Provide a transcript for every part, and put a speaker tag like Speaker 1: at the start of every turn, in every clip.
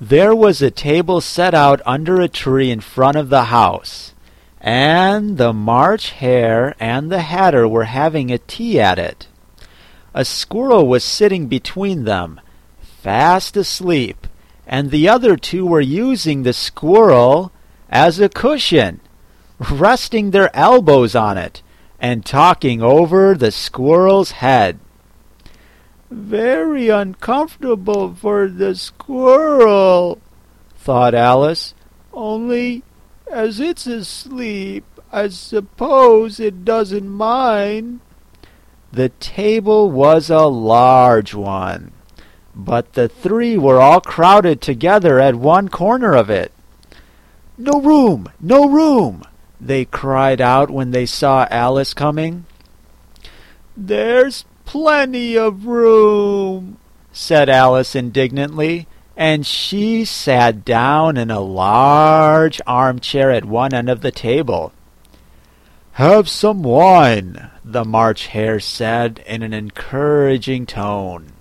Speaker 1: There was a table set out under a tree in front of the house, and the March Hare and the Hatter were having a tea at it. A squirrel was sitting between them, fast asleep, and the other two were using the squirrel as a cushion, resting their elbows on it and talking over the squirrel's head. Very uncomfortable for the squirrel, thought Alice. Only, as it's asleep, I suppose it doesn't mind. The table was a large one, but the three were all crowded together at one corner of it. No room! No room! they cried out when they saw Alice coming. There's plenty of room, said Alice indignantly, and she sat down in a large armchair at one end of the table. Have some wine, the March Hare said in an encouraging tone.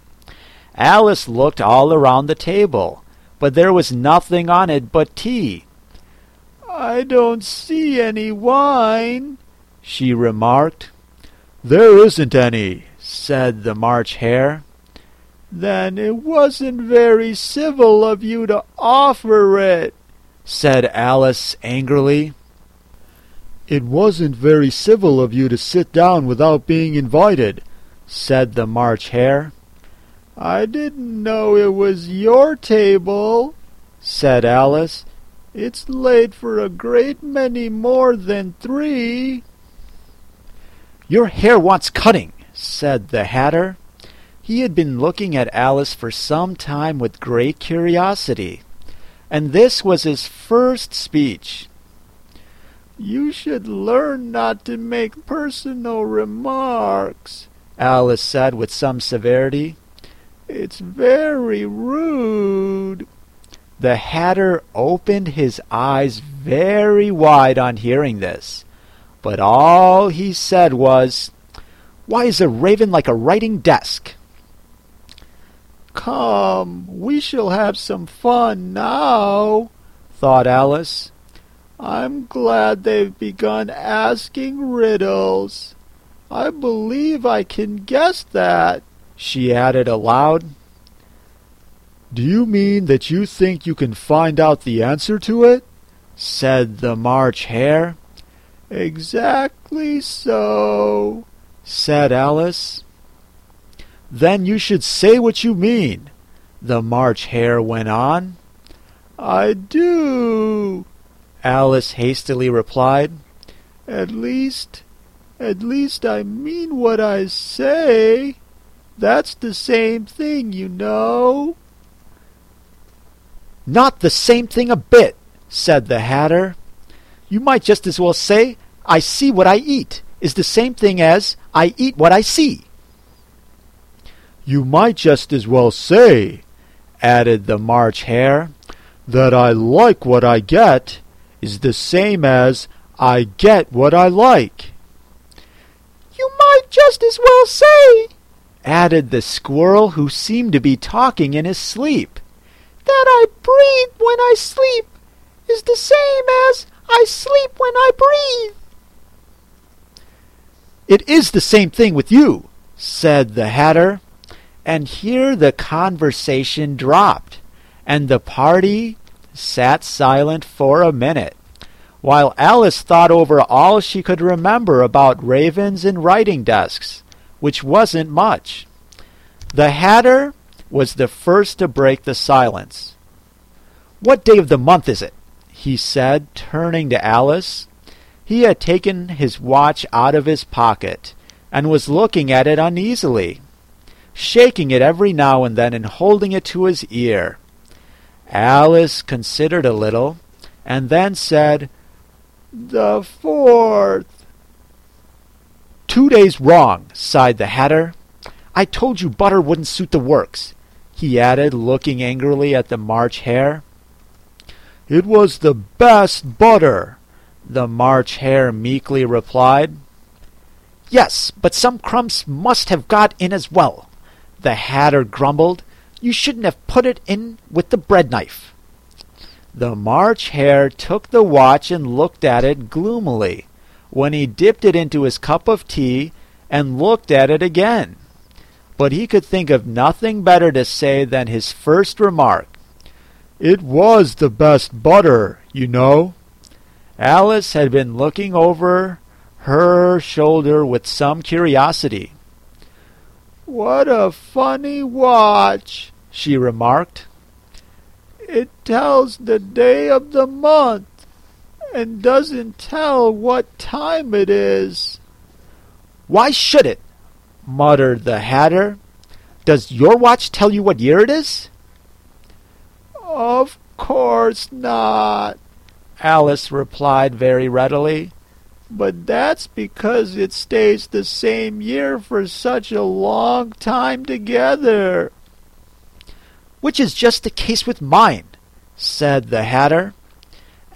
Speaker 1: Alice looked all around the table, but there was nothing on it but tea. I don't see any wine, she remarked. There isn't any, said the March Hare. Then it wasn't very civil of you to offer it, said Alice angrily. It wasn't very civil of you to sit down without being invited, said the March Hare. I didn't know it was your table, said Alice. It's laid for a great many more than three. Your hair wants cutting, said the Hatter. He had been looking at Alice for some time with great curiosity, and this was his first speech. You should learn not to make personal remarks, Alice said with some severity. It's very rude. The Hatter opened his eyes very wide on hearing this, but all he said was, why is a raven like a writing desk? Come, we shall have some fun now, thought Alice. I'm glad they've begun asking riddles. I believe I can guess that, she added aloud. Do you mean that you think you can find out the answer to it? said the March Hare. Exactly so, said Alice. Then you should say what you mean, the March Hare went on. I do, Alice hastily replied. At least, at least I mean what I say. That's the same thing, you know. Not the same thing a bit, said the Hatter. You might just as well say, I see what I eat, is the same thing as I eat what I see. You might just as well say, added the March Hare, that I like what I get is the same as I get what I like. You might just as well say, added the squirrel, who seemed to be talking in his sleep, that I breathe when I sleep is the same as I sleep when I breathe. It is the same thing with you, said the Hatter. And here the conversation dropped, and the party sat silent for a minute, while Alice thought over all she could remember about ravens and writing desks, which wasn't much. The Hatter was the first to break the silence. What day of the month is it? he said, turning to Alice. He had taken his watch out of his pocket and was looking at it uneasily shaking it every now and then and holding it to his ear. Alice considered a little, and then said, The fourth. Two days wrong, sighed the Hatter. I told you butter wouldn't suit the works, he added, looking angrily at the March Hare. It was the best butter, the March Hare meekly replied. Yes, but some crumbs must have got in as well, the Hatter grumbled.
Speaker 2: You shouldn't have put it in with the bread knife. The March Hare took the watch and looked at it gloomily, when he dipped it into his cup of tea and looked at it again. But he could think of nothing better to say than his first remark.
Speaker 1: It was the best butter, you know.
Speaker 2: Alice had been looking over her shoulder with some curiosity.
Speaker 1: What a funny watch, she remarked. It tells the day of the month and doesn't tell what time it is.
Speaker 2: Why should it? muttered the Hatter. Does your watch tell you what year it is?
Speaker 1: Of course not, Alice replied very readily. But that's because it stays the same year for such a long time together
Speaker 2: which is just the case with mine, said the Hatter.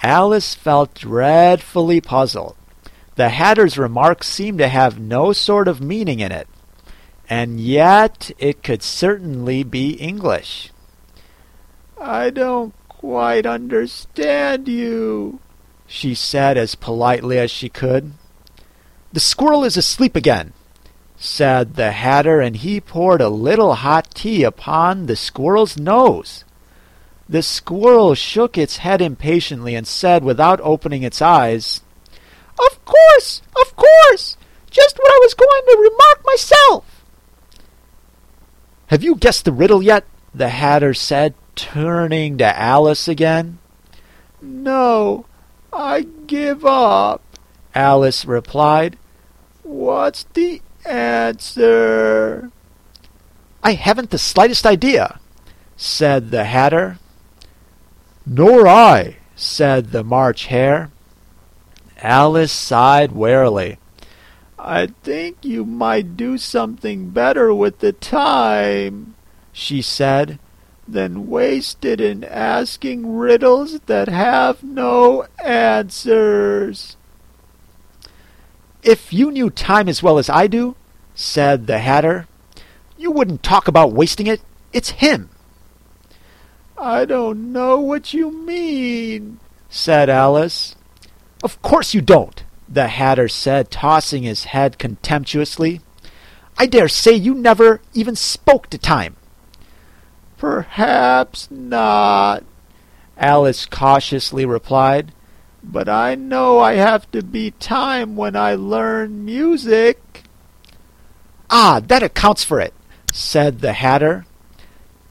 Speaker 2: Alice felt dreadfully puzzled. The Hatter's remark seemed to have no sort of meaning in it, and yet it could certainly be English.
Speaker 1: I don't quite understand you, she said as politely as she could.
Speaker 2: The squirrel is asleep again, said the Hatter, and he poured a little hot tea upon the squirrel's nose. The squirrel shook its head impatiently and said, without opening its eyes,
Speaker 3: Of course, of course, just what I was going to remark myself.
Speaker 2: Have you guessed the riddle yet? the Hatter said, turning to Alice again.
Speaker 1: No, I give up, Alice replied. What's the answer.
Speaker 2: I haven't the slightest idea, said the Hatter.
Speaker 1: Nor I, said the March Hare.
Speaker 2: Alice sighed wearily.
Speaker 1: I think you might do something better with the time, she said, than wasted in asking riddles that have no answers.
Speaker 2: If you knew time as well as I do, said the Hatter, you wouldn't talk about wasting it. It's him.
Speaker 1: I don't know what you mean,
Speaker 2: said Alice. Of course you don't, the Hatter said, tossing his head contemptuously. I dare say you never even spoke to time.
Speaker 1: Perhaps not, Alice cautiously replied but I know I have to beat time when I learn music.
Speaker 2: Ah, that accounts for it, said the Hatter.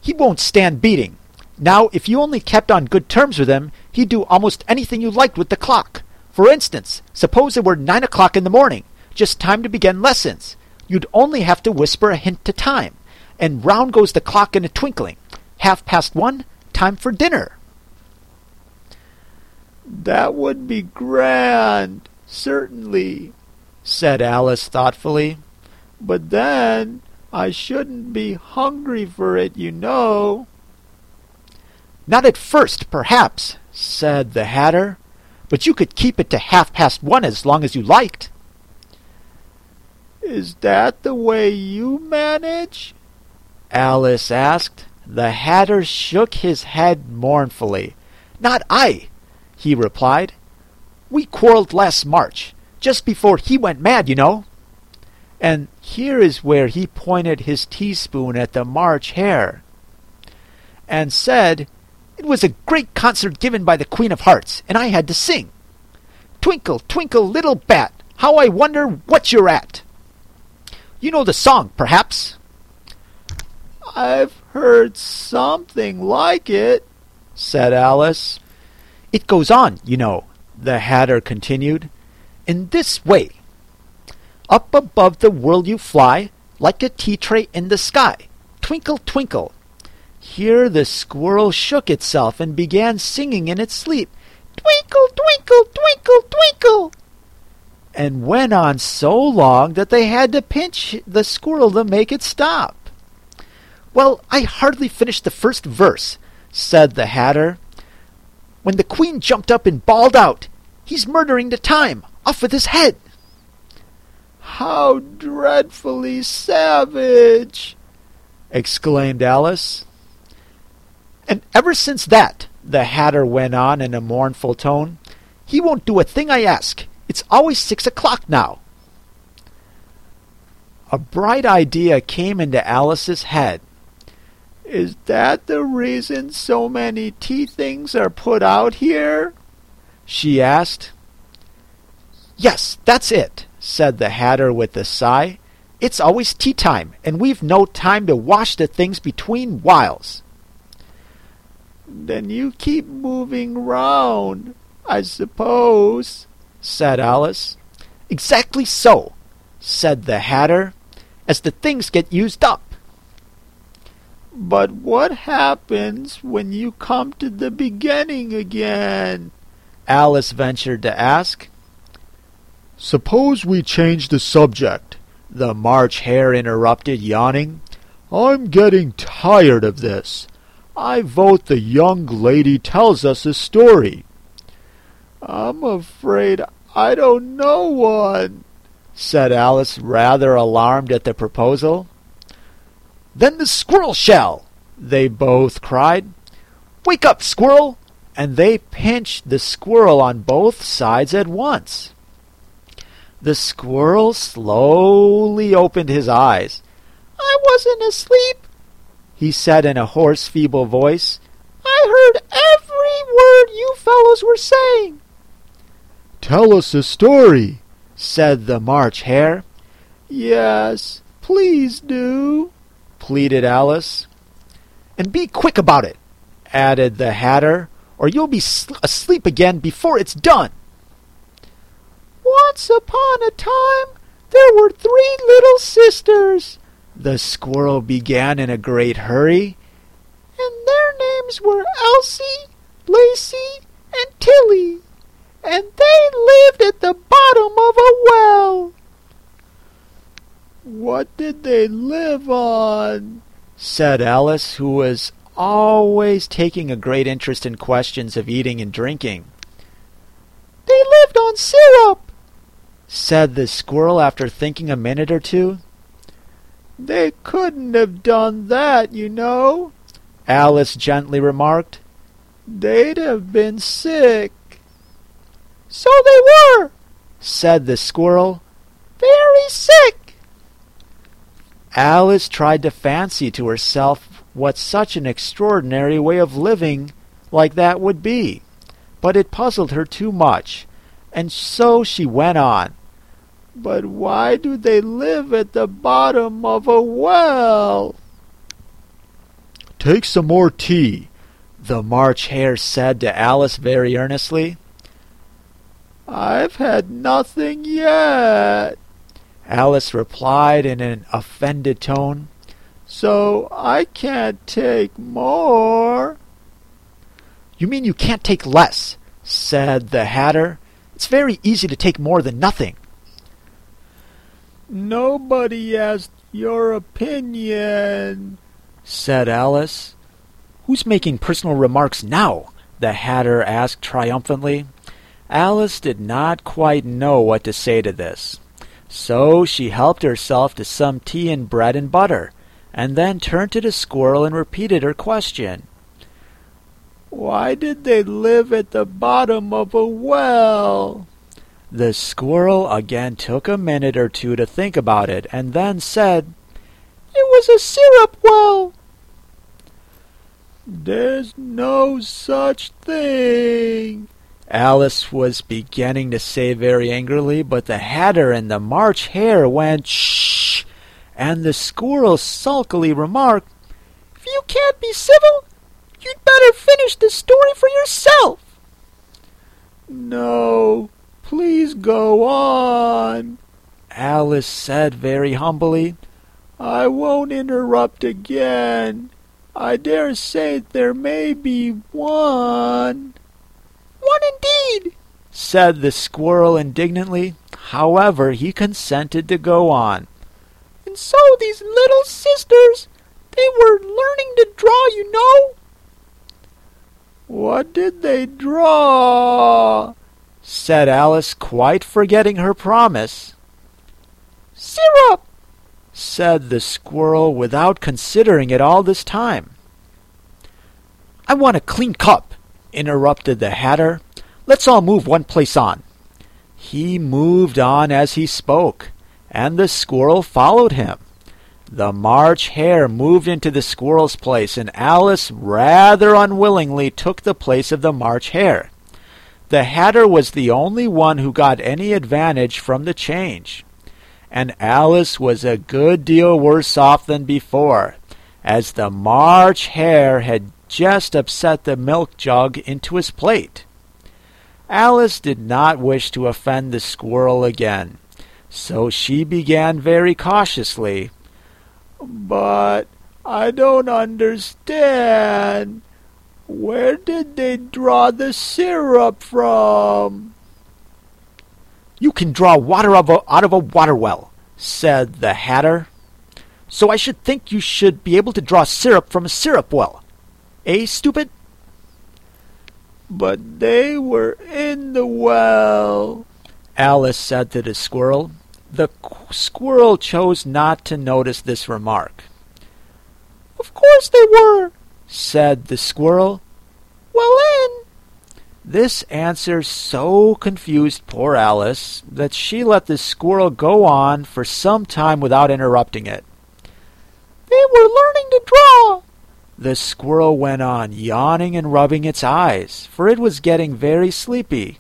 Speaker 2: He won't stand beating. Now, if you only kept on good terms with him, he'd do almost anything you liked with the clock. For instance, suppose it were nine o'clock in the morning, just time to begin lessons. You'd only have to whisper a hint to time, and round goes the clock in a twinkling. Half past one, time for dinner.
Speaker 1: That would be grand, certainly, said Alice thoughtfully. But then I shouldn't be hungry for it, you know.
Speaker 2: Not at first, perhaps, said the Hatter, but you could keep it to half past one as long as you liked.
Speaker 1: Is that the way you manage?
Speaker 2: Alice asked. The Hatter shook his head mournfully. Not I, he replied. We quarreled last March, just before he went mad, you know. And here is where he pointed his teaspoon at the March Hare, and said, It was a great concert given by the Queen of Hearts, and I had to sing. Twinkle, twinkle, little bat, how I wonder what you're at. You know the song, perhaps?
Speaker 1: I've heard something like it, said Alice.
Speaker 2: It goes on, you know, the Hatter continued, in this way. Up above the world you fly, like a tea tray in the sky. Twinkle, twinkle. Here the squirrel shook itself and began singing in its sleep.
Speaker 3: Twinkle, twinkle, twinkle, twinkle.
Speaker 2: And went on so long that they had to pinch the squirrel to make it stop. Well, I hardly finished the first verse, said the Hatter when the queen jumped up and bawled out, He's murdering the time! Off with his head!
Speaker 1: How dreadfully savage! exclaimed Alice.
Speaker 2: And ever since that, the Hatter went on in a mournful tone, he won't do a thing I ask. It's always six o'clock now. A bright idea came into Alice's head.
Speaker 1: Is that the reason so many tea things are put out here?
Speaker 2: she asked. Yes, that's it, said the Hatter with a sigh. It's always tea time, and we've no time to wash the things between whiles.
Speaker 1: Then you keep moving round, I suppose, said Alice.
Speaker 2: Exactly so, said the Hatter, as the things get used up.
Speaker 1: But what happens when you come to the beginning again?
Speaker 2: Alice ventured to ask.
Speaker 1: Suppose we change the subject, the March Hare interrupted, yawning. I'm getting tired of this. I vote the young lady tells us a story. I'm afraid I don't know one, said Alice, rather alarmed at the proposal.
Speaker 2: Then the squirrel shall, they both cried. Wake up, squirrel! And they pinched the squirrel on both sides at once. The squirrel slowly opened his eyes.
Speaker 3: I wasn't asleep,
Speaker 2: he said in a hoarse, feeble voice.
Speaker 3: I heard every word you fellows were saying.
Speaker 1: Tell us a story,
Speaker 2: said the March Hare.
Speaker 1: Yes, please do,
Speaker 2: pleaded Alice. And be quick about it, added the Hatter, or you'll be asleep again before it's done.
Speaker 3: Once upon a time, there were three little sisters,
Speaker 2: the squirrel began in a great hurry.
Speaker 3: And their names were Elsie, Lacie, and Tilly, and they lived at the bottom of a well.
Speaker 1: What did they live on?
Speaker 2: said Alice, who was always taking a great interest in questions of eating and drinking.
Speaker 3: They lived on syrup,
Speaker 2: said the squirrel after thinking a minute or two.
Speaker 1: They couldn't have done that, you know,
Speaker 2: Alice gently remarked.
Speaker 1: They'd have been sick.
Speaker 3: So they were,
Speaker 2: said the squirrel.
Speaker 3: Very sick.
Speaker 2: Alice tried to fancy to herself what such an extraordinary way of living like that would be, but it puzzled her too much, and so she went on.
Speaker 1: But why do they live at the bottom of a well?
Speaker 2: Take some more tea, the March Hare said to Alice very earnestly.
Speaker 1: I've had nothing yet,
Speaker 2: Alice replied in an offended tone.
Speaker 1: So I can't take more.
Speaker 2: You mean you can't take less, said the Hatter. It's very easy to take more than nothing.
Speaker 1: Nobody asked your opinion,
Speaker 2: said Alice. Who's making personal remarks now? the Hatter asked triumphantly. Alice did not quite know what to say to this, so she helped herself to some tea and bread and butter, and then turned to the squirrel and repeated her question.
Speaker 1: Why did they live at the bottom of a well?
Speaker 2: The squirrel again took a minute or two to think about it, and then said,
Speaker 3: It was a syrup well.
Speaker 1: There's no such thing.
Speaker 2: Alice was beginning to say very angrily, but the Hatter and the March Hare went shh, and the squirrel sulkily remarked,
Speaker 3: If you can't be civil, you'd better finish the story for yourself.
Speaker 1: No, Please go on,
Speaker 2: Alice said very humbly.
Speaker 1: I won't interrupt again. I dare say there may be one.
Speaker 3: One indeed,
Speaker 2: said the squirrel indignantly. However, he consented to go on.
Speaker 3: And so these little sisters, they were learning to draw, you know.
Speaker 1: What did they draw?
Speaker 2: said Alice, quite forgetting her promise.
Speaker 3: Syrup,
Speaker 2: said the squirrel without considering it all this time. I want a clean cup, interrupted the Hatter. Let's all move one place on. He moved on as he spoke, and the squirrel followed him. The March Hare moved into the squirrel's place, and Alice rather unwillingly took the place of the March Hare. The Hatter was the only one who got any advantage from the change, and Alice was a good deal worse off than before, as the March Hare had just upset the milk jug into his plate. Alice did not wish to offend the squirrel again, so she began very cautiously.
Speaker 1: But I don't understand. Where did they draw the syrup from?
Speaker 2: You can draw water out of a water well, said the Hatter. So I should think you should be able to draw syrup from a syrup well. Eh, stupid?
Speaker 1: But they were in the well,
Speaker 2: Alice said to the squirrel. The squirrel chose not to notice this remark.
Speaker 3: Of course they were,
Speaker 2: said the squirrel.
Speaker 3: Well, in.
Speaker 2: This answer so confused poor Alice that she let the squirrel go on for some time without interrupting it.
Speaker 3: They were learning to draw.
Speaker 2: The squirrel went on, yawning and rubbing its eyes, for it was getting very sleepy.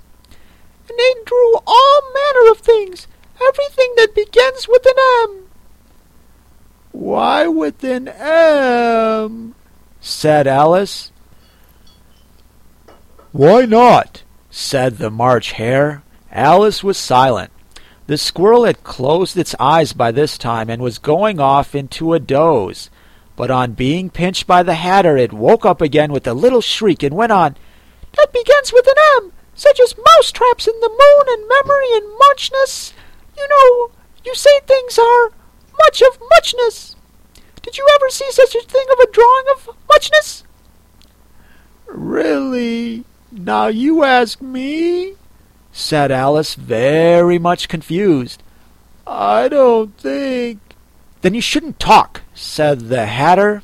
Speaker 3: And they drew all manner of things, everything that begins with an M.
Speaker 1: Why with an M?
Speaker 2: said Alice. Why not? said the March Hare. Alice was silent. The squirrel had closed its eyes by this time and was going off into a doze. But on being pinched by the Hatter, it woke up again with a little shriek and went on,
Speaker 3: That begins with an M, such as mouse traps in the moon and memory and muchness. You know, you say things are much of muchness. Did you ever see such a thing of a drawing of muchness?
Speaker 1: Really? Now you ask me?
Speaker 2: said Alice, very much confused.
Speaker 1: I don't think.
Speaker 2: Then you shouldn't talk, said the Hatter.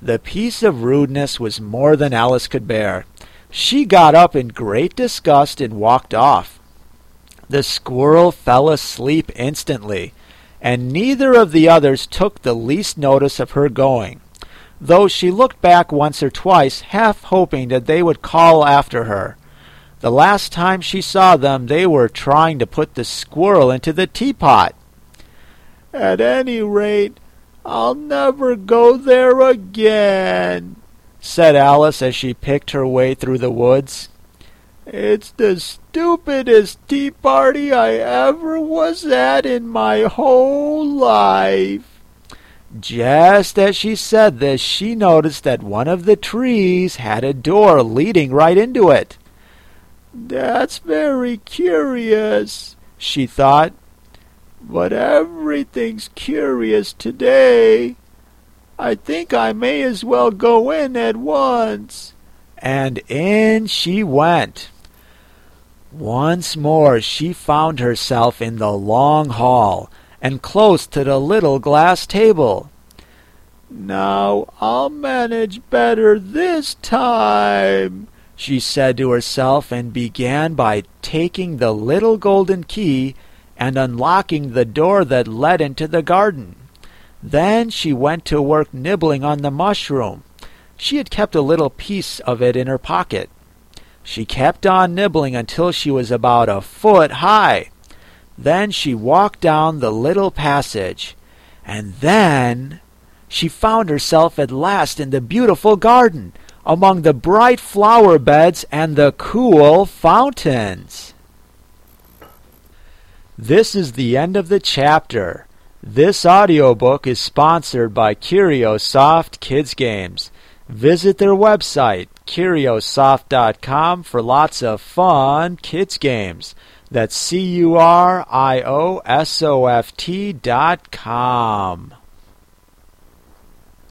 Speaker 2: The piece of rudeness was more than Alice could bear. She got up in great disgust and walked off. The squirrel fell asleep instantly, and neither of the others took the least notice of her going, though she looked back once or twice, half hoping that they would call after her. The last time she saw them, they were trying to put the squirrel into the teapot.
Speaker 1: At any rate, I'll never go there again,
Speaker 2: said Alice as she picked her way through the woods.
Speaker 1: It's the stupidest tea party I ever was at in my whole life.
Speaker 2: Just as she said this, she noticed that one of the trees had a door leading right into it.
Speaker 1: That's very curious, she thought. But everything's curious today. I think I may as well go in at once.
Speaker 2: And in she went. Once more she found herself in the long hall and close to the little glass table.
Speaker 1: Now I'll manage better this time,
Speaker 2: she said to herself, and began by taking the little golden key and unlocking the door that led into the garden. Then she went to work nibbling on the mushroom. She had kept a little piece of it in her pocket. She kept on nibbling until she was about a foot high. Then she walked down the little passage, and then she found herself at last in the beautiful garden, among the bright flower beds and the cool fountains. This is the end of the chapter. This audiobook is sponsored by Curiosoft Kids Games. Visit their website, curiosoft.com, for lots of fun kids games. That's C U R I O S O F T dot com.